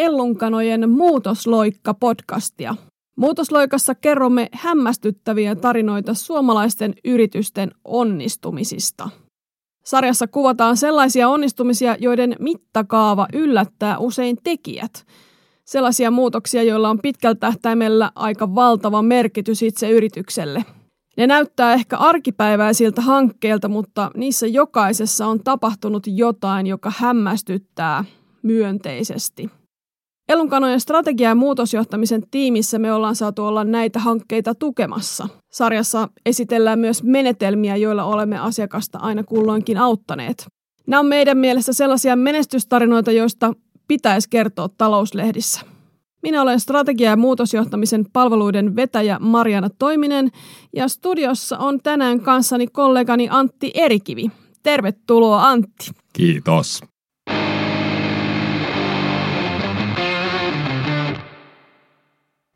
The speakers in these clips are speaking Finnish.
Ellunkanojen Muutosloikka-podcastia. Muutosloikassa kerromme hämmästyttäviä tarinoita suomalaisten yritysten onnistumisista. Sarjassa kuvataan sellaisia onnistumisia, joiden mittakaava yllättää usein tekijät. Sellaisia muutoksia, joilla on pitkällä tähtäimellä aika valtava merkitys itse yritykselle – ne näyttää ehkä arkipäiväisiltä hankkeilta, mutta niissä jokaisessa on tapahtunut jotain, joka hämmästyttää myönteisesti. Elunkanojen strategia- ja muutosjohtamisen tiimissä me ollaan saatu olla näitä hankkeita tukemassa. Sarjassa esitellään myös menetelmiä, joilla olemme asiakasta aina kulloinkin auttaneet. Nämä on meidän mielestä sellaisia menestystarinoita, joista pitäisi kertoa talouslehdissä. Minä olen strategia- ja muutosjohtamisen palveluiden vetäjä Mariana Toiminen ja studiossa on tänään kanssani kollegani Antti Erikivi. Tervetuloa Antti. Kiitos.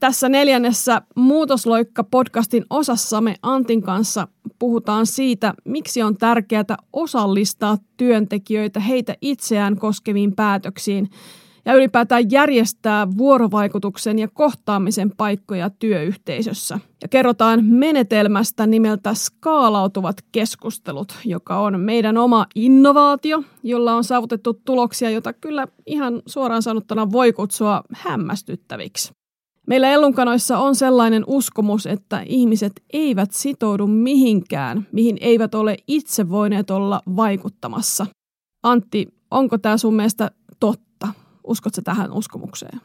Tässä neljännessä Muutosloikka-podcastin osassa me Antin kanssa puhutaan siitä, miksi on tärkeää osallistaa työntekijöitä heitä itseään koskeviin päätöksiin – ja ylipäätään järjestää vuorovaikutuksen ja kohtaamisen paikkoja työyhteisössä. Ja kerrotaan menetelmästä nimeltä skaalautuvat keskustelut, joka on meidän oma innovaatio, jolla on saavutettu tuloksia, jota kyllä ihan suoraan sanottuna voi kutsua hämmästyttäviksi. Meillä Ellunkanoissa on sellainen uskomus, että ihmiset eivät sitoudu mihinkään, mihin eivät ole itse voineet olla vaikuttamassa. Antti, onko tämä sun mielestä totta? Uskotko tähän uskomukseen?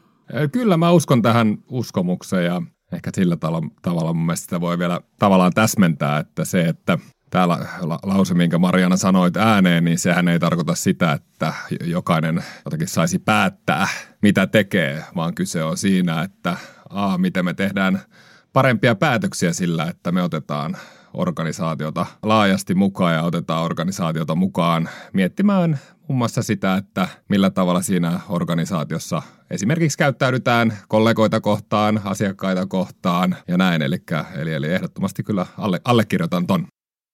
Kyllä mä uskon tähän uskomukseen ja ehkä sillä tavalla mun mielestä sitä voi vielä tavallaan täsmentää, että se, että täällä lause, minkä Mariana sanoit ääneen, niin sehän ei tarkoita sitä, että jokainen jotenkin saisi päättää, mitä tekee, vaan kyse on siinä, että a, miten me tehdään parempia päätöksiä sillä, että me otetaan organisaatiota laajasti mukaan ja otetaan organisaatiota mukaan miettimään muun muassa sitä, että millä tavalla siinä organisaatiossa esimerkiksi käyttäydytään kollegoita kohtaan, asiakkaita kohtaan ja näin. Eli, eli, eli ehdottomasti kyllä alle, allekirjoitan ton.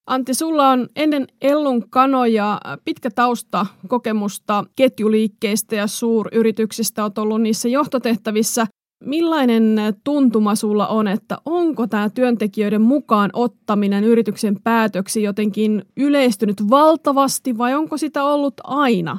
Antti, sulla on ennen Ellun kanoja pitkä tausta kokemusta ketjuliikkeistä ja suuryrityksistä. Olet ollut niissä johtotehtävissä. Millainen tuntuma sulla on, että onko tämä työntekijöiden mukaan ottaminen yrityksen päätöksi jotenkin yleistynyt valtavasti vai onko sitä ollut aina?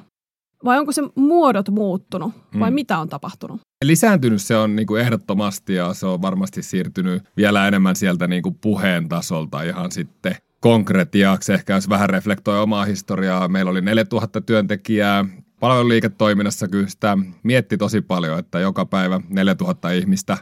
Vai onko se muodot muuttunut vai hmm. mitä on tapahtunut? Lisääntynyt se on niin kuin ehdottomasti ja se on varmasti siirtynyt vielä enemmän sieltä niin kuin puheen tasolta ihan sitten konkretiaksi. Ehkä jos vähän reflektoi omaa historiaa, meillä oli 4000 työntekijää, palveluliiketoiminnassa kyllä sitä mietti tosi paljon, että joka päivä 4000 ihmistä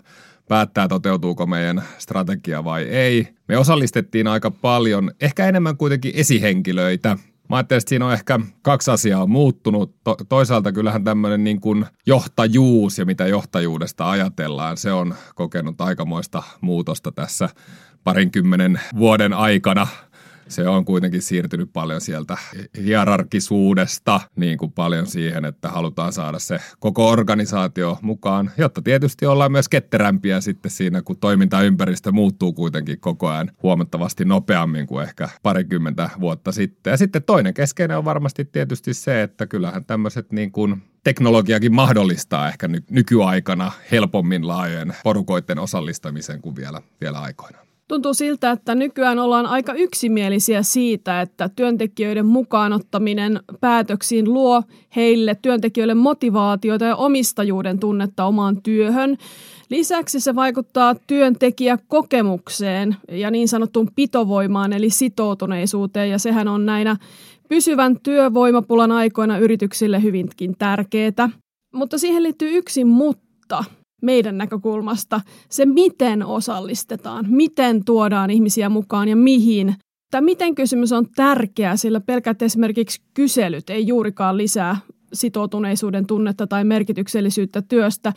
päättää, toteutuuko meidän strategia vai ei. Me osallistettiin aika paljon, ehkä enemmän kuitenkin esihenkilöitä. Mä ajattelin, että siinä on ehkä kaksi asiaa muuttunut. To- toisaalta kyllähän tämmöinen niin kuin johtajuus ja mitä johtajuudesta ajatellaan, se on kokenut aikamoista muutosta tässä parinkymmenen vuoden aikana se on kuitenkin siirtynyt paljon sieltä hierarkisuudesta niin kuin paljon siihen, että halutaan saada se koko organisaatio mukaan, jotta tietysti ollaan myös ketterämpiä sitten siinä, kun toimintaympäristö muuttuu kuitenkin koko ajan huomattavasti nopeammin kuin ehkä parikymmentä vuotta sitten. Ja sitten toinen keskeinen on varmasti tietysti se, että kyllähän tämmöiset niin kuin teknologiakin mahdollistaa ehkä nykyaikana helpommin laajojen porukoiden osallistamisen kuin vielä, vielä aikoina. Tuntuu siltä, että nykyään ollaan aika yksimielisiä siitä, että työntekijöiden mukaanottaminen päätöksiin luo heille työntekijöille motivaatiota ja omistajuuden tunnetta omaan työhön. Lisäksi se vaikuttaa työntekijäkokemukseen ja niin sanottuun pitovoimaan eli sitoutuneisuuteen ja sehän on näinä pysyvän työvoimapulan aikoina yrityksille hyvinkin tärkeää. Mutta siihen liittyy yksi mutta – meidän näkökulmasta se, miten osallistetaan, miten tuodaan ihmisiä mukaan ja mihin. Tämä miten kysymys on tärkeä, sillä pelkät esimerkiksi kyselyt ei juurikaan lisää sitoutuneisuuden tunnetta tai merkityksellisyyttä työstä,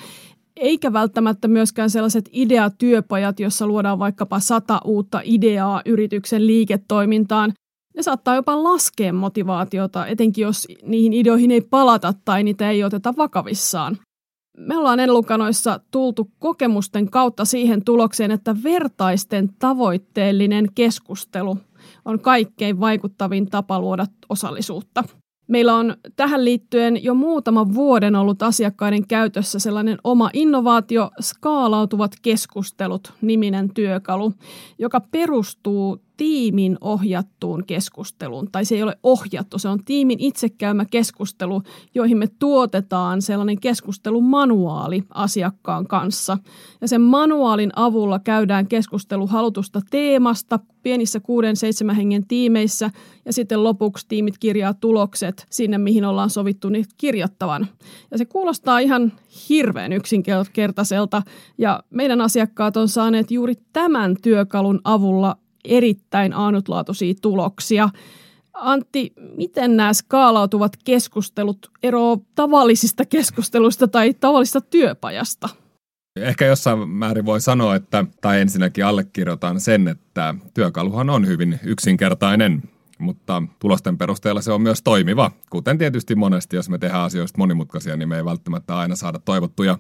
eikä välttämättä myöskään sellaiset ideatyöpajat, jossa luodaan vaikkapa sata uutta ideaa yrityksen liiketoimintaan. Ne saattaa jopa laskea motivaatiota, etenkin jos niihin ideoihin ei palata tai niitä ei oteta vakavissaan me ollaan ennlukanoissa tultu kokemusten kautta siihen tulokseen, että vertaisten tavoitteellinen keskustelu on kaikkein vaikuttavin tapa luoda osallisuutta. Meillä on tähän liittyen jo muutaman vuoden ollut asiakkaiden käytössä sellainen oma innovaatio, skaalautuvat keskustelut, niminen työkalu, joka perustuu tiimin ohjattuun keskusteluun. Tai se ei ole ohjattu, se on tiimin itsekäymä keskustelu, joihin me tuotetaan sellainen keskustelumanuaali asiakkaan kanssa. Ja sen manuaalin avulla käydään keskustelu halutusta teemasta pienissä kuuden, seitsemän hengen tiimeissä ja sitten lopuksi tiimit kirjaa tulokset sinne, mihin ollaan sovittu niitä kirjoittavan. Ja se kuulostaa ihan hirveän yksinkertaiselta ja meidän asiakkaat on saaneet juuri tämän työkalun avulla erittäin ainutlaatuisia tuloksia. Antti, miten nämä skaalautuvat keskustelut eroavat tavallisista keskusteluista tai tavallisesta työpajasta? Ehkä jossain määrin voi sanoa, että, tai ensinnäkin allekirjoitan sen, että työkaluhan on hyvin yksinkertainen, mutta tulosten perusteella se on myös toimiva. Kuten tietysti monesti, jos me tehdään asioista monimutkaisia, niin me ei välttämättä aina saada toivottuja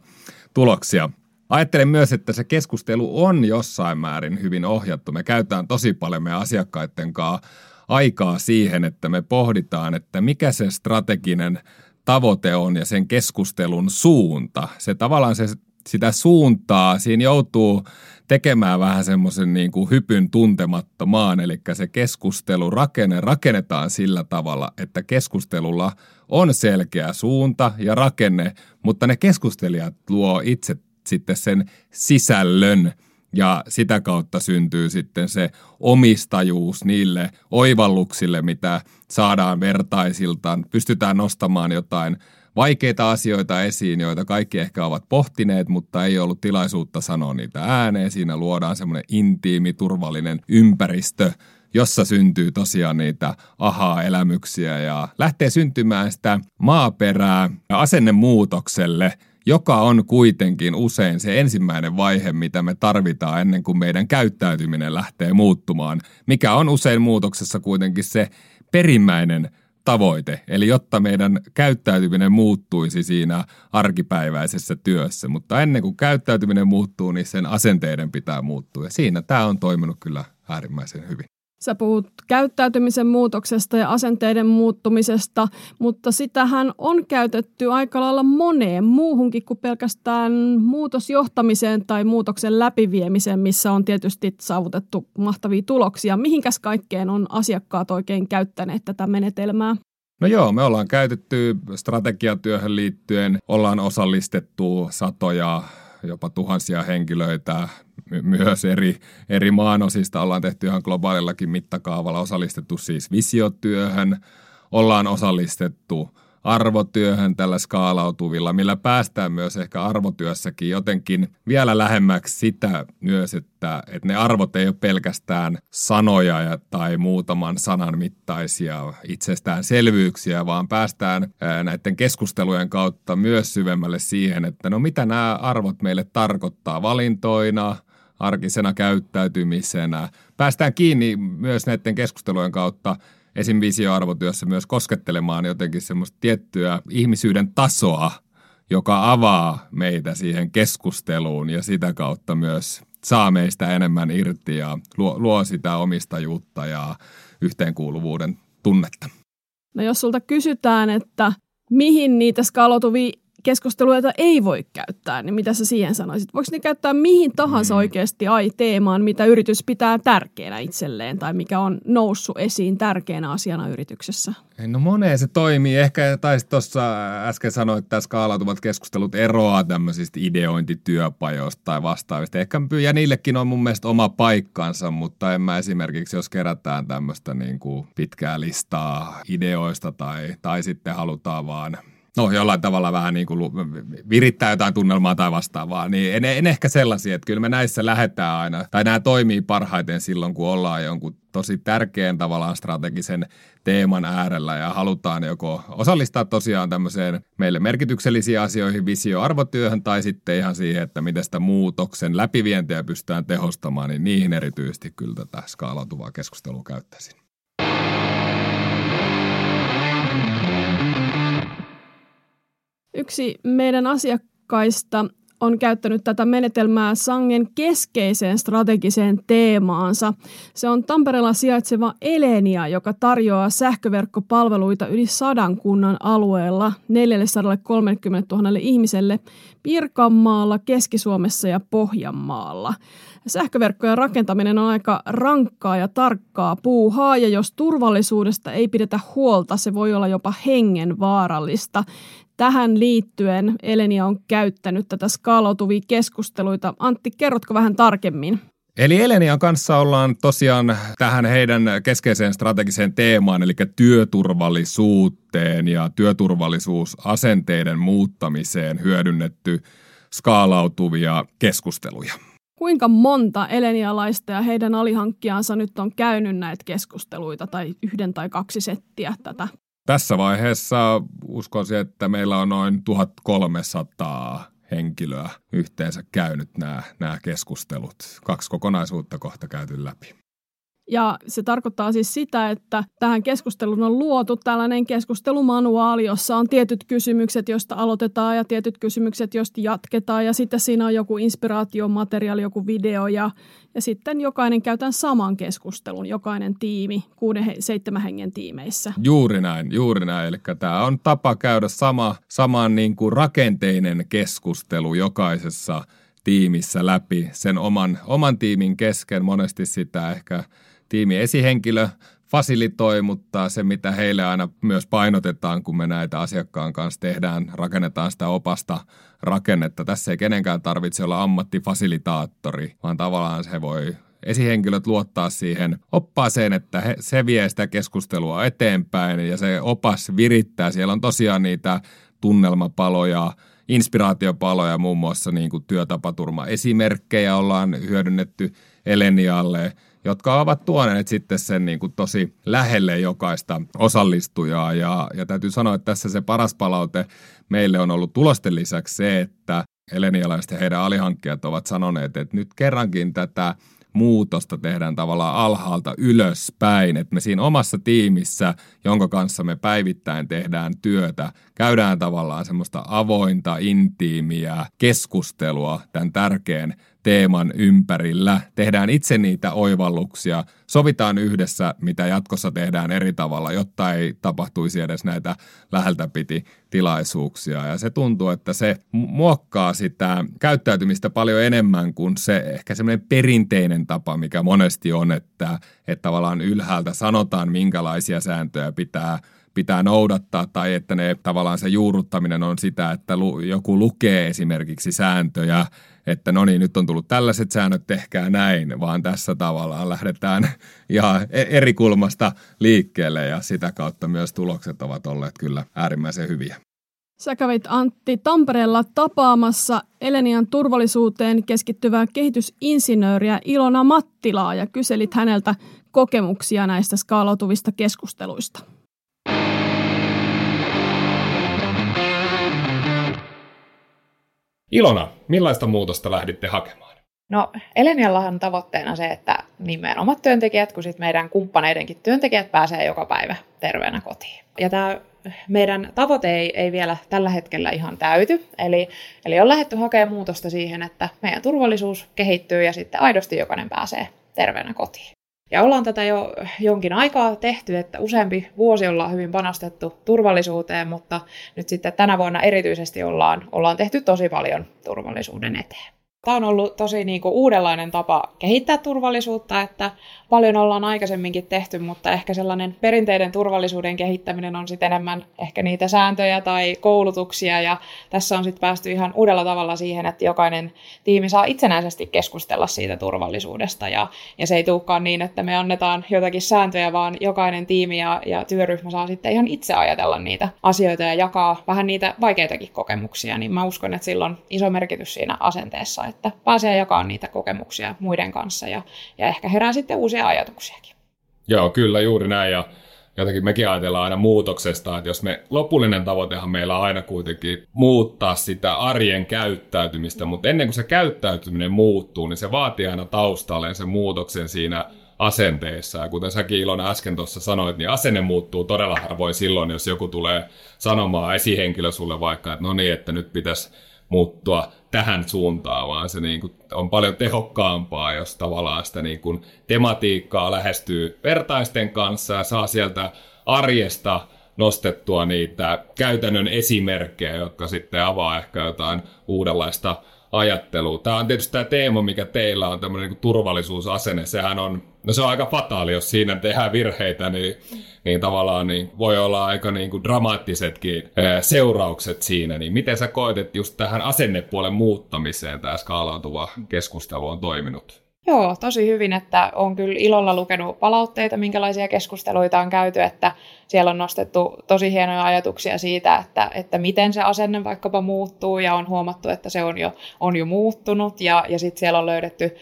tuloksia. Ajattelen myös, että se keskustelu on jossain määrin hyvin ohjattu. Me käytetään tosi paljon meidän asiakkaiden kanssa aikaa siihen, että me pohditaan, että mikä se strateginen tavoite on ja sen keskustelun suunta. Se tavallaan se, sitä suuntaa, siinä joutuu tekemään vähän semmoisen niin kuin hypyn tuntemattomaan, eli se keskustelu rakenne rakennetaan sillä tavalla, että keskustelulla on selkeä suunta ja rakenne, mutta ne keskustelijat luo itse sitten sen sisällön ja sitä kautta syntyy sitten se omistajuus niille oivalluksille, mitä saadaan vertaisiltaan. Pystytään nostamaan jotain vaikeita asioita esiin, joita kaikki ehkä ovat pohtineet, mutta ei ollut tilaisuutta sanoa niitä ääneen. Siinä luodaan semmoinen intiimi, turvallinen ympäristö, jossa syntyy tosiaan niitä ahaa-elämyksiä ja lähtee syntymään sitä maaperää asennemuutokselle – joka on kuitenkin usein se ensimmäinen vaihe, mitä me tarvitaan ennen kuin meidän käyttäytyminen lähtee muuttumaan, mikä on usein muutoksessa kuitenkin se perimmäinen tavoite, eli jotta meidän käyttäytyminen muuttuisi siinä arkipäiväisessä työssä. Mutta ennen kuin käyttäytyminen muuttuu, niin sen asenteiden pitää muuttua. Ja siinä tämä on toiminut kyllä äärimmäisen hyvin. Sä puhut käyttäytymisen muutoksesta ja asenteiden muuttumisesta, mutta sitähän on käytetty aika lailla moneen muuhunkin kuin pelkästään muutosjohtamiseen tai muutoksen läpiviemiseen, missä on tietysti saavutettu mahtavia tuloksia. Mihinkäs kaikkeen on asiakkaat oikein käyttäneet tätä menetelmää? No joo, me ollaan käytetty strategiatyöhön liittyen, ollaan osallistettu satoja jopa tuhansia henkilöitä my- myös eri, eri maanosista. Ollaan tehty ihan globaalillakin mittakaavalla osallistettu siis visiotyöhön, ollaan osallistettu arvotyöhön tällä skaalautuvilla, millä päästään myös ehkä arvotyössäkin jotenkin vielä lähemmäksi sitä myös, että, että ne arvot ei ole pelkästään sanoja ja, tai muutaman sanan mittaisia itsestäänselvyyksiä, vaan päästään näiden keskustelujen kautta myös syvemmälle siihen, että no mitä nämä arvot meille tarkoittaa valintoina, arkisena käyttäytymisenä. Päästään kiinni myös näiden keskustelujen kautta esim. visioarvotyössä myös koskettelemaan jotenkin semmoista tiettyä ihmisyyden tasoa, joka avaa meitä siihen keskusteluun ja sitä kautta myös saa meistä enemmän irti ja luo, luo sitä omistajuutta ja yhteenkuuluvuuden tunnetta. No jos sulta kysytään, että mihin niitä skaalotuvia keskustelua, jota ei voi käyttää, niin mitä sä siihen sanoisit? Voiko ne käyttää mihin tahansa mm. oikeasti ai teemaan, mitä yritys pitää tärkeänä itselleen tai mikä on noussut esiin tärkeänä asiana yrityksessä? No moneen se toimii. Ehkä taisi tuossa äsken sanoa, että skaalautuvat keskustelut eroaa tämmöisistä ideointityöpajoista tai vastaavista. Ehkä ja niillekin on mun mielestä oma paikkansa, mutta en mä esimerkiksi, jos kerätään tämmöistä niin kuin pitkää listaa ideoista tai, tai sitten halutaan vaan no jollain tavalla vähän niin kuin virittää jotain tunnelmaa tai vastaavaa, niin en, en ehkä sellaisia, että kyllä me näissä lähdetään aina, tai nämä toimii parhaiten silloin, kun ollaan jonkun tosi tärkeän tavallaan strategisen teeman äärellä ja halutaan joko osallistaa tosiaan tämmöiseen meille merkityksellisiin asioihin, visioarvotyöhön tai sitten ihan siihen, että miten sitä muutoksen läpivientiä pystytään tehostamaan, niin niihin erityisesti kyllä tätä skaalautuvaa keskustelua käyttäisin. Yksi meidän asiakkaista on käyttänyt tätä menetelmää sangen keskeiseen strategiseen teemaansa. Se on Tampereella sijaitseva Elenia, joka tarjoaa sähköverkkopalveluita yli sadan kunnan alueella 430 000 ihmiselle Pirkanmaalla, Keski-Suomessa ja Pohjanmaalla. Sähköverkkojen rakentaminen on aika rankkaa ja tarkkaa puuhaa, ja jos turvallisuudesta ei pidetä huolta, se voi olla jopa hengenvaarallista. Tähän liittyen Elenia on käyttänyt tätä skaalautuvia keskusteluita. Antti, kerrotko vähän tarkemmin? Eli Elenian kanssa ollaan tosiaan tähän heidän keskeiseen strategiseen teemaan, eli työturvallisuuteen ja työturvallisuusasenteiden muuttamiseen hyödynnetty skaalautuvia keskusteluja. Kuinka monta elenialaista ja heidän alihankkijansa nyt on käynyt näitä keskusteluita tai yhden tai kaksi settiä tätä? Tässä vaiheessa uskoisin, että meillä on noin 1300 henkilöä yhteensä käynyt nämä, nämä keskustelut. Kaksi kokonaisuutta kohta käyty läpi. Ja se tarkoittaa siis sitä, että tähän keskusteluun on luotu tällainen keskustelumanuaali, jossa on tietyt kysymykset, joista aloitetaan ja tietyt kysymykset, joista jatketaan. Ja sitten siinä on joku inspiraatiomateriaali, joku video ja, ja sitten jokainen käytän saman keskustelun, jokainen tiimi, kuuden, seitsemän hengen tiimeissä. Juuri näin, juuri näin. Eli tämä on tapa käydä sama, saman niin kuin rakenteinen keskustelu jokaisessa tiimissä läpi sen oman, oman tiimin kesken. Monesti sitä ehkä tiimi esihenkilö fasilitoi, mutta se mitä heille aina myös painotetaan, kun me näitä asiakkaan kanssa tehdään, rakennetaan sitä opasta rakennetta. Tässä ei kenenkään tarvitse olla ammattifasilitaattori, vaan tavallaan se voi esihenkilöt luottaa siihen oppaaseen, että he, se vie sitä keskustelua eteenpäin ja se opas virittää. Siellä on tosiaan niitä tunnelmapaloja, inspiraatiopaloja, muun muassa niin kuin työtapaturma esimerkkejä ollaan hyödynnetty Elenialle – jotka ovat tuoneet sitten sen niin kuin tosi lähelle jokaista osallistujaa. Ja, ja täytyy sanoa, että tässä se paras palaute meille on ollut tulosten lisäksi se, että elenialaiset ja heidän alihankkijat ovat sanoneet, että nyt kerrankin tätä muutosta tehdään tavallaan alhaalta ylöspäin, että me siinä omassa tiimissä, jonka kanssa me päivittäin tehdään työtä, käydään tavallaan semmoista avointa, intiimiä keskustelua tämän tärkeän teeman ympärillä. Tehdään itse niitä oivalluksia, sovitaan yhdessä, mitä jatkossa tehdään eri tavalla, jotta ei tapahtuisi edes näitä läheltä piti tilaisuuksia. Ja se tuntuu, että se muokkaa sitä käyttäytymistä paljon enemmän kuin se ehkä semmoinen perinteinen tapa, mikä monesti on, että, että tavallaan ylhäältä sanotaan, minkälaisia sääntöjä pitää pitää noudattaa tai että ne tavallaan se juurruttaminen on sitä, että joku lukee esimerkiksi sääntöjä että no niin, nyt on tullut tällaiset säännöt, tehkää näin, vaan tässä tavallaan lähdetään ja e- eri kulmasta liikkeelle ja sitä kautta myös tulokset ovat olleet kyllä äärimmäisen hyviä. Sä kävit Antti Tampereella tapaamassa Elenian turvallisuuteen keskittyvää kehitysinsinööriä Ilona Mattilaa ja kyselit häneltä kokemuksia näistä skaalautuvista keskusteluista. Ilona, millaista muutosta lähditte hakemaan? No Eleniallahan on tavoitteena se, että niin meidän omat työntekijät kuin sit meidän kumppaneidenkin työntekijät pääsee joka päivä terveenä kotiin. Ja tämä meidän tavoite ei, ei vielä tällä hetkellä ihan täyty, eli, eli on lähdetty hakemaan muutosta siihen, että meidän turvallisuus kehittyy ja sitten aidosti jokainen pääsee terveenä kotiin. Ja ollaan tätä jo jonkin aikaa tehty, että useampi vuosi ollaan hyvin panostettu turvallisuuteen, mutta nyt sitten tänä vuonna erityisesti ollaan, ollaan tehty tosi paljon turvallisuuden eteen. Tämä on ollut tosi niin kuin uudenlainen tapa kehittää turvallisuutta, että paljon ollaan aikaisemminkin tehty, mutta ehkä sellainen perinteiden turvallisuuden kehittäminen on sitten enemmän ehkä niitä sääntöjä tai koulutuksia, ja tässä on sitten päästy ihan uudella tavalla siihen, että jokainen tiimi saa itsenäisesti keskustella siitä turvallisuudesta, ja, ja se ei tulekaan niin, että me annetaan jotakin sääntöjä, vaan jokainen tiimi ja, ja työryhmä saa sitten ihan itse ajatella niitä asioita ja jakaa vähän niitä vaikeitakin kokemuksia, niin mä uskon, että sillä on iso merkitys siinä asenteessa, että pääsee jakamaan niitä kokemuksia muiden kanssa, ja, ja ehkä herää sitten uusia ajatuksiakin. Joo, kyllä juuri näin. Ja jotenkin mekin ajatellaan aina muutoksesta, että jos me, lopullinen tavoitehan meillä on aina kuitenkin muuttaa sitä arjen käyttäytymistä, mutta ennen kuin se käyttäytyminen muuttuu, niin se vaatii aina taustalleen sen muutoksen siinä asenteessa. Ja kuten säkin Ilona äsken tuossa sanoit, niin asenne muuttuu todella harvoin silloin, jos joku tulee sanomaan esihenkilö sulle vaikka, että no niin, että nyt pitäisi muuttua tähän suuntaan, vaan se niin kuin on paljon tehokkaampaa, jos tavallaan sitä niin kuin tematiikkaa lähestyy vertaisten kanssa ja saa sieltä arjesta nostettua niitä käytännön esimerkkejä, jotka sitten avaa ehkä jotain uudenlaista ajattelua. Tämä on tietysti tämä teema, mikä teillä on, tämmöinen niin turvallisuusasenne. Sehän on, no se on aika fataali, jos siinä tehdään virheitä, niin, niin tavallaan niin voi olla aika niin kuin dramaattisetkin seuraukset siinä. Niin miten sä koet, että just tähän asennepuolen muuttamiseen tämä skaalautuva keskustelu on toiminut? Joo, tosi hyvin, että on kyllä ilolla lukenut palautteita, minkälaisia keskusteluita on käyty, että siellä on nostettu tosi hienoja ajatuksia siitä, että, että miten se asenne vaikkapa muuttuu ja on huomattu, että se on jo, on jo muuttunut ja, ja sitten siellä on löydetty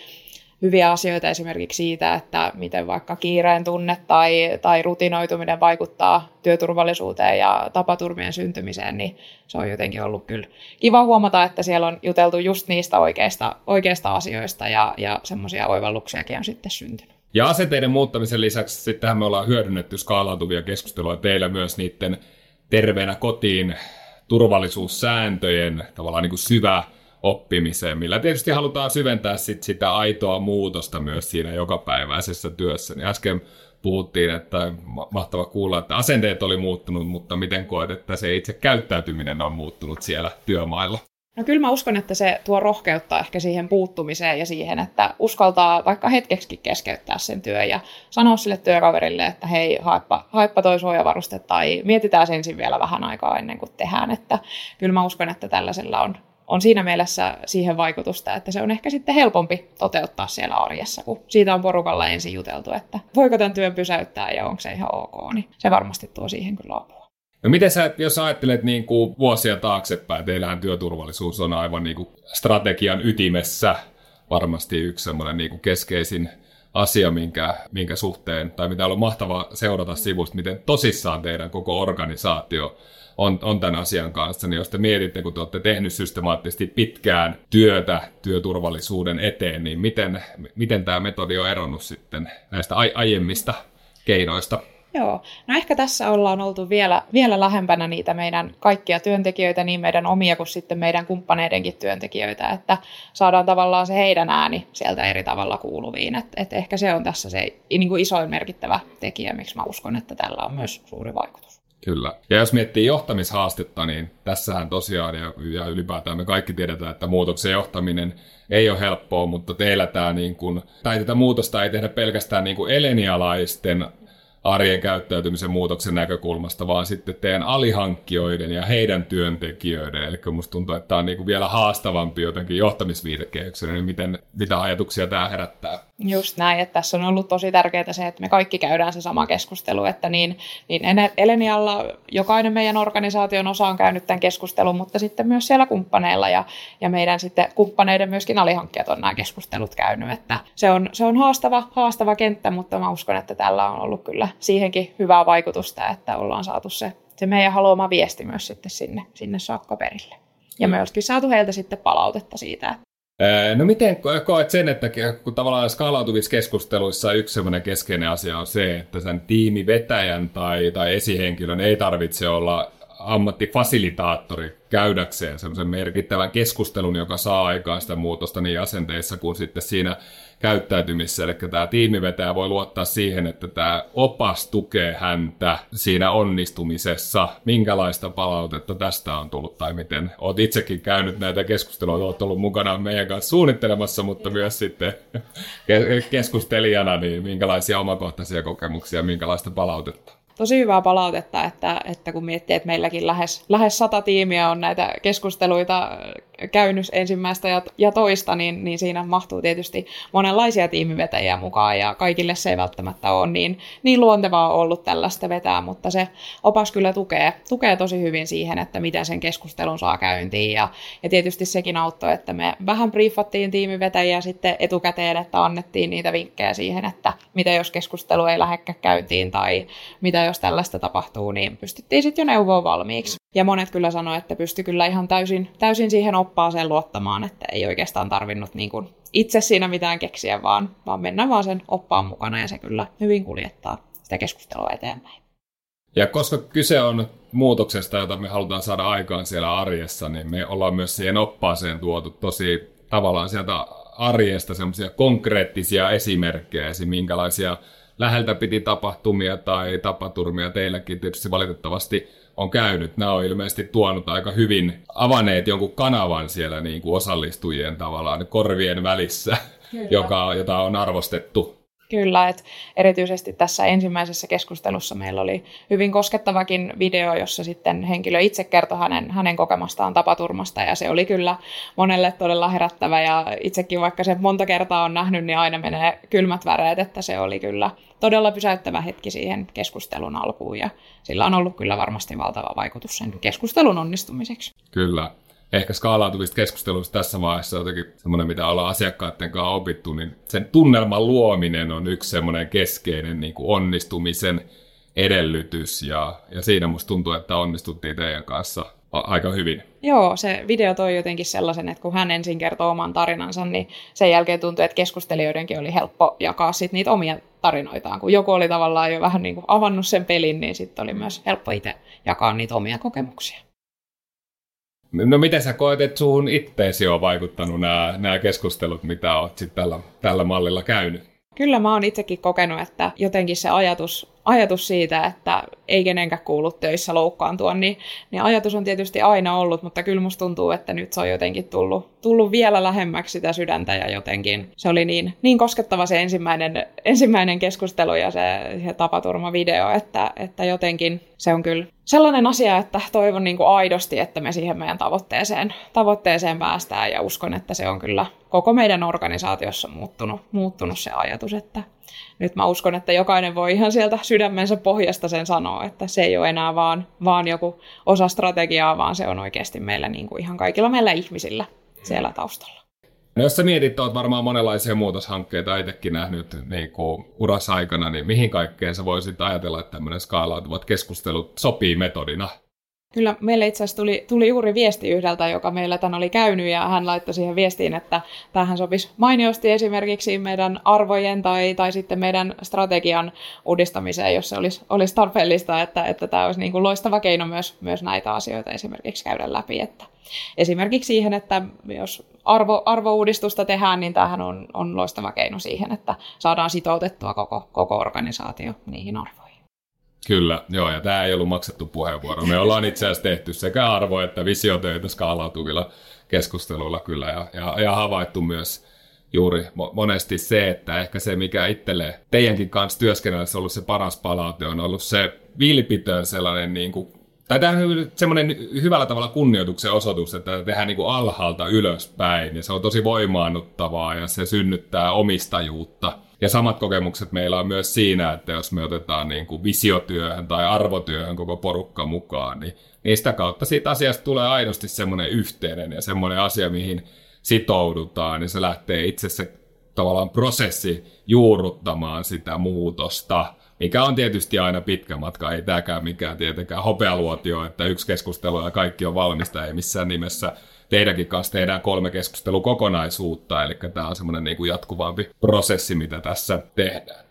hyviä asioita esimerkiksi siitä, että miten vaikka kiireen tunne tai, tai rutinoituminen vaikuttaa työturvallisuuteen ja tapaturmien syntymiseen, niin se on jotenkin ollut kyllä kiva huomata, että siellä on juteltu just niistä oikeista, oikeista asioista ja, ja semmoisia oivalluksiakin on sitten syntynyt. Ja asenteiden muuttamisen lisäksi sittenhän me ollaan hyödynnetty skaalautuvia keskusteluja teillä myös niiden terveenä kotiin turvallisuussääntöjen tavallaan niin kuin syvä oppimiseen, millä tietysti halutaan syventää sit sitä aitoa muutosta myös siinä jokapäiväisessä työssä. Niin äsken puhuttiin, että mahtava kuulla, että asenteet oli muuttunut, mutta miten koet, että se itse käyttäytyminen on muuttunut siellä työmailla? No kyllä mä uskon, että se tuo rohkeutta ehkä siihen puuttumiseen ja siihen, että uskaltaa vaikka hetkeksi keskeyttää sen työn ja sanoa sille työkaverille, että hei, haippa, haippa toi suojavaruste tai mietitään ensin vielä vähän aikaa ennen kuin tehdään. Että kyllä mä uskon, että tällaisella on on siinä mielessä siihen vaikutusta, että se on ehkä sitten helpompi toteuttaa siellä arjessa, kun siitä on porukalla ensin juteltu, että voiko tämän työn pysäyttää ja onko se ihan ok, niin se varmasti tuo siihen kyllä apua. No miten sä, jos ajattelet niin kuin vuosia taaksepäin, teillähän työturvallisuus on aivan niin kuin strategian ytimessä varmasti yksi semmoinen niin kuin keskeisin asia, minkä, minkä suhteen, tai mitä on ollut mahtavaa seurata sivusta, miten tosissaan teidän koko organisaatio on, on tämän asian kanssa, niin jos te mietitte, kun te olette tehnyt systemaattisesti pitkään työtä työturvallisuuden eteen, niin miten, miten tämä metodi on eronnut sitten näistä ai- aiemmista keinoista? Joo, no ehkä tässä ollaan oltu vielä, vielä lähempänä niitä meidän kaikkia työntekijöitä, niin meidän omia kuin sitten meidän kumppaneidenkin työntekijöitä, että saadaan tavallaan se heidän ääni sieltä eri tavalla kuuluviin. Et, et ehkä se on tässä se niin kuin isoin merkittävä tekijä, miksi mä uskon, että tällä on myös suuri vaikutus. Kyllä. Ja jos miettii johtamishaastetta, niin tässähän tosiaan, ja, ja ylipäätään me kaikki tiedetään, että muutoksen johtaminen ei ole helppoa, mutta teillä tämä, niin kuin, tai tätä muutosta ei tehdä pelkästään niin kuin elenialaisten arjen käyttäytymisen muutoksen näkökulmasta, vaan sitten teidän alihankkijoiden ja heidän työntekijöiden. Eli musta tuntuu, että tämä on niin kuin vielä haastavampi jotenkin johtamisviitekehyksenä, niin miten, mitä ajatuksia tämä herättää? Just näin, että tässä on ollut tosi tärkeää se, että me kaikki käydään se sama keskustelu, että niin, niin Elenialla jokainen meidän organisaation osa on käynyt tämän keskustelun, mutta sitten myös siellä kumppaneilla ja, ja meidän sitten kumppaneiden myöskin alihankkijat on nämä keskustelut käynyt, että se on, se on haastava, haastava kenttä, mutta mä uskon, että tällä on ollut kyllä siihenkin hyvää vaikutusta, että ollaan saatu se, se meidän haluama viesti myös sitten sinne, sinne saakka perille. Ja myöskin saatu heiltä sitten palautetta siitä, No miten koet sen, että kun tavallaan skaalautuvissa keskusteluissa yksi semmoinen keskeinen asia on se, että sen tiimivetäjän tai, tai esihenkilön ei tarvitse olla ammattifasilitaattori käydäkseen semmoisen merkittävän keskustelun, joka saa aikaan sitä muutosta niin asenteissa kuin sitten siinä käyttäytymisessä. Eli tämä tiimivetäjä voi luottaa siihen, että tämä opas tukee häntä siinä onnistumisessa. Minkälaista palautetta tästä on tullut tai miten? Olet itsekin käynyt näitä keskusteluja, olet ollut mukana meidän kanssa suunnittelemassa, mutta myös sitten keskustelijana, niin minkälaisia omakohtaisia kokemuksia, minkälaista palautetta? Tosi hyvää palautetta, että, että kun miettii, että meilläkin lähes, lähes sata tiimiä on näitä keskusteluita käynyt ensimmäistä ja, ja toista, niin, niin siinä mahtuu tietysti monenlaisia tiimivetäjiä mukaan ja kaikille se ei välttämättä ole niin, niin luontevaa ollut tällaista vetää, mutta se opas kyllä tukee, tukee tosi hyvin siihen, että miten sen keskustelun saa käyntiin. Ja, ja tietysti sekin auttoi, että me vähän briefattiin tiimivetäjiä sitten etukäteen, että annettiin niitä vinkkejä siihen, että mitä jos keskustelu ei lähdekään käyntiin tai mitä jos tällaista tapahtuu, niin pystyttiin sitten jo neuvoa valmiiksi. Ja monet kyllä sanoivat, että pysty kyllä ihan täysin, täysin siihen oppaaseen luottamaan, että ei oikeastaan tarvinnut niin kuin itse siinä mitään keksiä, vaan, vaan mennä vaan sen oppaan mukana ja se kyllä hyvin kuljettaa sitä keskustelua eteenpäin. Ja koska kyse on muutoksesta, jota me halutaan saada aikaan siellä arjessa, niin me ollaan myös siihen oppaaseen tuotu tosi tavallaan sieltä arjesta semmoisia konkreettisia esimerkkejä, esim. minkälaisia läheltä piti tapahtumia tai tapaturmia teilläkin tietysti valitettavasti on käynyt. Nämä on ilmeisesti tuonut aika hyvin, avaneet jonkun kanavan siellä niin kuin osallistujien tavallaan korvien välissä, joka, jota on arvostettu Kyllä, että erityisesti tässä ensimmäisessä keskustelussa meillä oli hyvin koskettavakin video, jossa sitten henkilö itse kertoi hänen, hänen kokemastaan tapaturmasta ja se oli kyllä monelle todella herättävä ja itsekin vaikka se monta kertaa on nähnyt, niin aina menee kylmät väreet, että se oli kyllä todella pysäyttävä hetki siihen keskustelun alkuun ja sillä on ollut kyllä varmasti valtava vaikutus sen keskustelun onnistumiseksi. Kyllä ehkä skaalautuvista keskusteluista tässä vaiheessa jotenkin semmoinen, mitä ollaan asiakkaiden kanssa opittu, niin sen tunnelman luominen on yksi semmoinen keskeinen niin kuin onnistumisen edellytys, ja, ja siinä musta tuntuu, että onnistuttiin teidän kanssa aika hyvin. Joo, se video toi jotenkin sellaisen, että kun hän ensin kertoo oman tarinansa, niin sen jälkeen tuntui, että keskustelijoidenkin oli helppo jakaa sit niitä omia tarinoitaan. Kun joku oli tavallaan jo vähän niin kuin avannut sen pelin, niin sitten oli myös helppo itse jakaa niitä omia kokemuksia. No miten sä koet, että suhun itteesi on vaikuttanut nämä, nämä keskustelut, mitä oot sitten tällä, tällä mallilla käynyt? Kyllä mä oon itsekin kokenut, että jotenkin se ajatus ajatus siitä, että ei kenenkään kuulu töissä loukkaantua, niin, niin ajatus on tietysti aina ollut, mutta kyllä musta tuntuu, että nyt se on jotenkin tullut, tullut vielä lähemmäksi sitä sydäntä ja jotenkin se oli niin, niin koskettava se ensimmäinen, ensimmäinen keskustelu ja se, se tapaturmavideo, että, että jotenkin se on kyllä sellainen asia, että toivon niin kuin aidosti, että me siihen meidän tavoitteeseen, tavoitteeseen päästään ja uskon, että se on kyllä koko meidän organisaatiossa muuttunut, muuttunut se ajatus, että nyt mä uskon, että jokainen voi ihan sieltä sydämensä pohjasta sen sanoa, että se ei ole enää vaan, vaan joku osa strategiaa, vaan se on oikeasti meillä niin kuin ihan kaikilla meillä ihmisillä siellä taustalla. No jos sä mietit, oot varmaan monenlaisia muutoshankkeita itsekin nähnyt niin kuin urassa niin mihin kaikkeen sä voisit ajatella, että tämmöinen skaalautuvat keskustelut sopii metodina? Kyllä meille itse asiassa tuli, tuli juuri viesti yhdeltä, joka meillä tämän oli käynyt, ja hän laittoi siihen viestiin, että tähän sopisi mainiosti esimerkiksi meidän arvojen tai, tai sitten meidän strategian uudistamiseen, jos se olisi, olisi tarpeellista, että, että tämä olisi niin kuin loistava keino myös, myös näitä asioita esimerkiksi käydä läpi. Että esimerkiksi siihen, että jos arvo, arvouudistusta tehdään, niin tämähän on, on loistava keino siihen, että saadaan sitoutettua koko, koko organisaatio niihin arvoihin. Kyllä, joo, ja tämä ei ollut maksettu puheenvuoro. Me ollaan itse asiassa tehty sekä arvo- että visiotöitä skaalautuvilla keskusteluilla kyllä, ja, ja, ja havaittu myös juuri monesti se, että ehkä se, mikä itselle teidänkin kanssa työskennellessä on ollut se paras palaute, on ollut se vilpitön sellainen niin kuin tai tämä on semmoinen hyvällä tavalla kunnioituksen osoitus, että tehdään niin kuin alhaalta ylöspäin ja se on tosi voimaannuttavaa ja se synnyttää omistajuutta. Ja samat kokemukset meillä on myös siinä, että jos me otetaan niin kuin visiotyöhön tai arvotyöhön koko porukka mukaan, niin, sitä kautta siitä asiasta tulee aidosti semmoinen yhteinen ja semmoinen asia, mihin sitoudutaan, niin se lähtee itse se tavallaan prosessi juurruttamaan sitä muutosta, mikä on tietysti aina pitkä matka, ei tämäkään mikään tietenkään hopealuotio, että yksi keskustelu ja kaikki on valmista, ei missään nimessä teidänkin kanssa tehdään kolme keskustelukokonaisuutta, eli tämä on semmoinen niin kuin jatkuvampi prosessi, mitä tässä tehdään.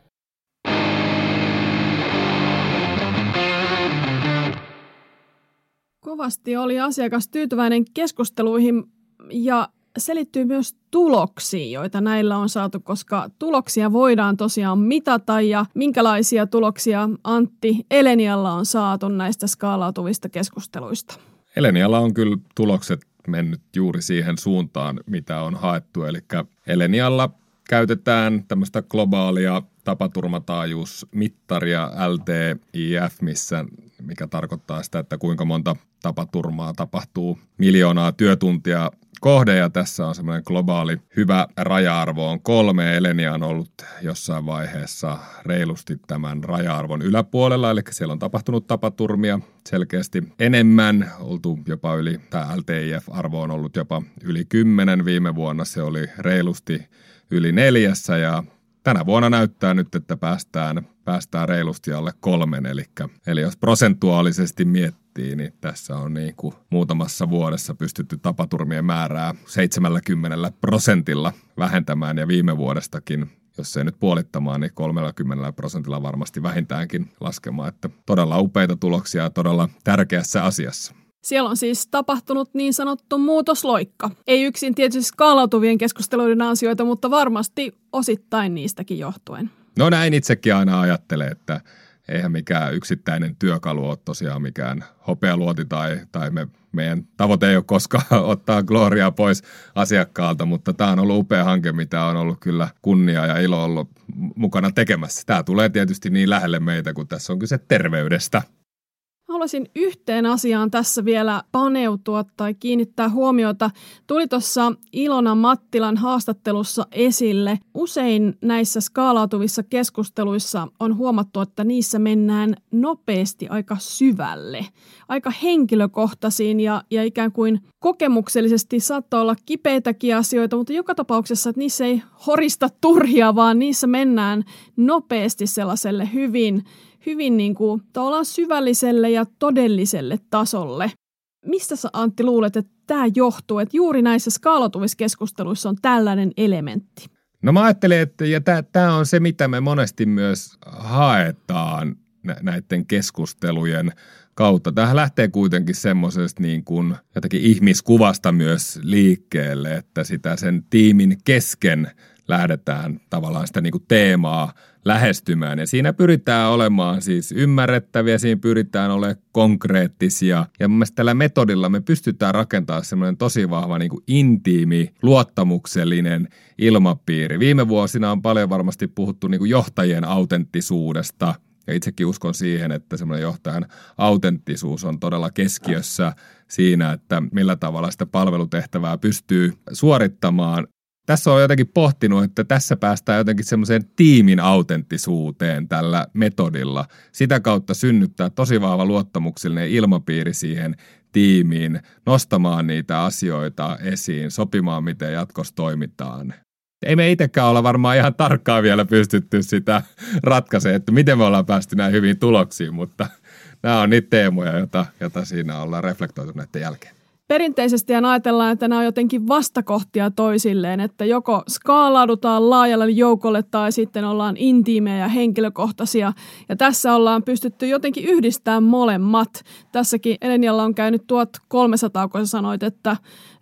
Kovasti oli asiakas tyytyväinen keskusteluihin ja selittyy myös tuloksiin, joita näillä on saatu, koska tuloksia voidaan tosiaan mitata ja minkälaisia tuloksia Antti Elenialla on saatu näistä skaalautuvista keskusteluista. Elenialla on kyllä tulokset mennyt juuri siihen suuntaan, mitä on haettu. Eli Elenialla käytetään tämmöistä globaalia tapaturmataajuusmittaria LTIF, missä, mikä tarkoittaa sitä, että kuinka monta tapaturmaa tapahtuu miljoonaa työtuntia kohde ja tässä on semmoinen globaali hyvä raja-arvo on kolme. Elenia on ollut jossain vaiheessa reilusti tämän raja-arvon yläpuolella, eli siellä on tapahtunut tapaturmia selkeästi enemmän, oltu jopa yli, tämä LTIF-arvo on ollut jopa yli kymmenen viime vuonna, se oli reilusti yli neljässä ja tänä vuonna näyttää nyt, että päästään, päästään reilusti alle kolmen, eli, eli jos prosentuaalisesti miettii, miettii, niin tässä on niin kuin muutamassa vuodessa pystytty tapaturmien määrää 70 prosentilla vähentämään ja viime vuodestakin jos ei nyt puolittamaan, niin 30 prosentilla varmasti vähintäänkin laskemaan. Että todella upeita tuloksia ja todella tärkeässä asiassa. Siellä on siis tapahtunut niin sanottu muutosloikka. Ei yksin tietysti skaalautuvien keskusteluiden ansioita, mutta varmasti osittain niistäkin johtuen. No näin itsekin aina ajattelee, että eihän mikään yksittäinen työkalu ole tosiaan mikään hopealuoti tai, tai me, meidän tavoite ei ole koskaan ottaa gloriaa pois asiakkaalta, mutta tämä on ollut upea hanke, mitä on ollut kyllä kunnia ja ilo ollut mukana tekemässä. Tämä tulee tietysti niin lähelle meitä, kun tässä on kyse terveydestä. Haluaisin yhteen asiaan tässä vielä paneutua tai kiinnittää huomiota. Tuli tuossa Ilona Mattilan haastattelussa esille. Usein näissä skaalautuvissa keskusteluissa on huomattu, että niissä mennään nopeasti aika syvälle, aika henkilökohtaisiin ja, ja ikään kuin kokemuksellisesti saattaa olla kipeitäkin asioita, mutta joka tapauksessa, että niissä ei horista turhia, vaan niissä mennään nopeasti sellaiselle hyvin hyvin niin kuin, syvälliselle ja todelliselle tasolle. Mistä sä Antti luulet, että tämä johtuu, että juuri näissä skaalautumiskeskusteluissa on tällainen elementti? No mä ajattelen, että ja tämä on se, mitä me monesti myös haetaan näiden keskustelujen kautta. Tähän lähtee kuitenkin semmoisesta niin kuin jotakin ihmiskuvasta myös liikkeelle, että sitä sen tiimin kesken lähdetään tavallaan sitä niin kuin teemaa lähestymään. Ja siinä pyritään olemaan siis ymmärrettäviä, siinä pyritään olemaan konkreettisia. Ja mun mielestä tällä metodilla me pystytään rakentamaan semmoinen tosi vahva niin kuin intiimi, luottamuksellinen ilmapiiri. Viime vuosina on paljon varmasti puhuttu niin kuin johtajien autenttisuudesta. Ja itsekin uskon siihen, että semmoinen johtajan autenttisuus on todella keskiössä siinä, että millä tavalla sitä palvelutehtävää pystyy suorittamaan tässä on jotenkin pohtinut, että tässä päästään jotenkin semmoiseen tiimin autenttisuuteen tällä metodilla. Sitä kautta synnyttää tosi vahva luottamuksellinen ilmapiiri siihen tiimiin, nostamaan niitä asioita esiin, sopimaan miten jatkossa toimitaan. Ei me itsekään olla varmaan ihan tarkkaan vielä pystytty sitä ratkaisemaan, että miten me ollaan päästy näin hyviin tuloksiin, mutta nämä on niitä teemoja, joita, joita siinä ollaan reflektoitu näiden jälkeen. Perinteisesti ajatellaan, että nämä on jotenkin vastakohtia toisilleen, että joko skaalaudutaan laajalle joukolle tai sitten ollaan intiimejä ja henkilökohtaisia. Ja tässä ollaan pystytty jotenkin yhdistämään molemmat. Tässäkin Elenialla on käynyt 1300, kun sä sanoit, että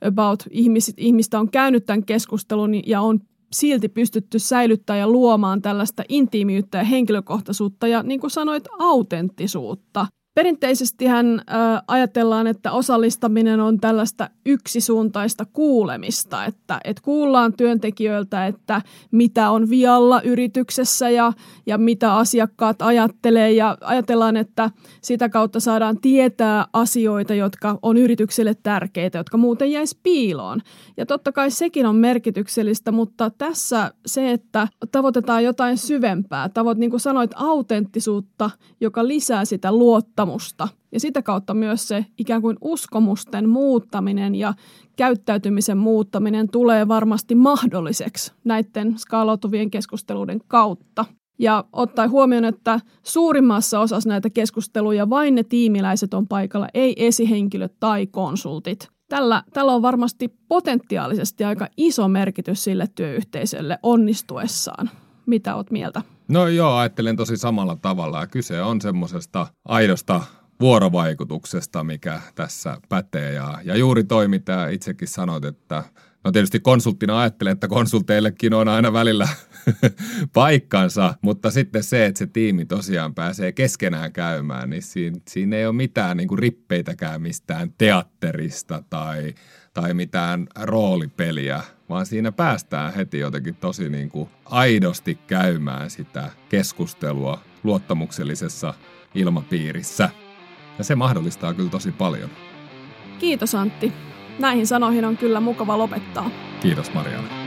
about ihmiset, ihmistä on käynyt tämän keskustelun ja on silti pystytty säilyttämään ja luomaan tällaista intiimiyttä ja henkilökohtaisuutta ja niin kuin sanoit, autenttisuutta. Perinteisesti hän ajatellaan, että osallistaminen on tällaista yksisuuntaista kuulemista, että, että kuullaan työntekijöiltä, että mitä on vialla yrityksessä ja, ja mitä asiakkaat ajattelee ja ajatellaan, että sitä kautta saadaan tietää asioita, jotka on yritykselle tärkeitä, jotka muuten jäisi piiloon. Ja totta kai sekin on merkityksellistä, mutta tässä se, että tavoitetaan jotain syvempää, tavoit niin kuin sanoit, autenttisuutta, joka lisää sitä luottamusta, luottamusta ja sitä kautta myös se ikään kuin uskomusten muuttaminen ja käyttäytymisen muuttaminen tulee varmasti mahdolliseksi näiden skaalautuvien keskusteluiden kautta. Ja ottaen huomioon, että suurimmassa osassa näitä keskusteluja vain ne tiimiläiset on paikalla, ei esihenkilöt tai konsultit. Tällä, tällä on varmasti potentiaalisesti aika iso merkitys sille työyhteisölle onnistuessaan. Mitä oot mieltä? No joo, ajattelen tosi samalla tavalla. Kyse on semmoisesta aidosta vuorovaikutuksesta, mikä tässä pätee. Ja, ja juuri toi, mitä itsekin sanoit, että no tietysti konsulttina ajattelen, että konsulteillekin on aina välillä paikkansa, mutta sitten se, että se tiimi tosiaan pääsee keskenään käymään, niin siinä, siinä ei ole mitään niin kuin rippeitäkään mistään teatterista tai, tai mitään roolipeliä, vaan siinä päästään heti jotenkin tosi niin kuin aidosti käymään sitä keskustelua luottamuksellisessa ilmapiirissä. Ja se mahdollistaa kyllä tosi paljon. Kiitos Antti. Näihin sanoihin on kyllä mukava lopettaa. Kiitos Marianne.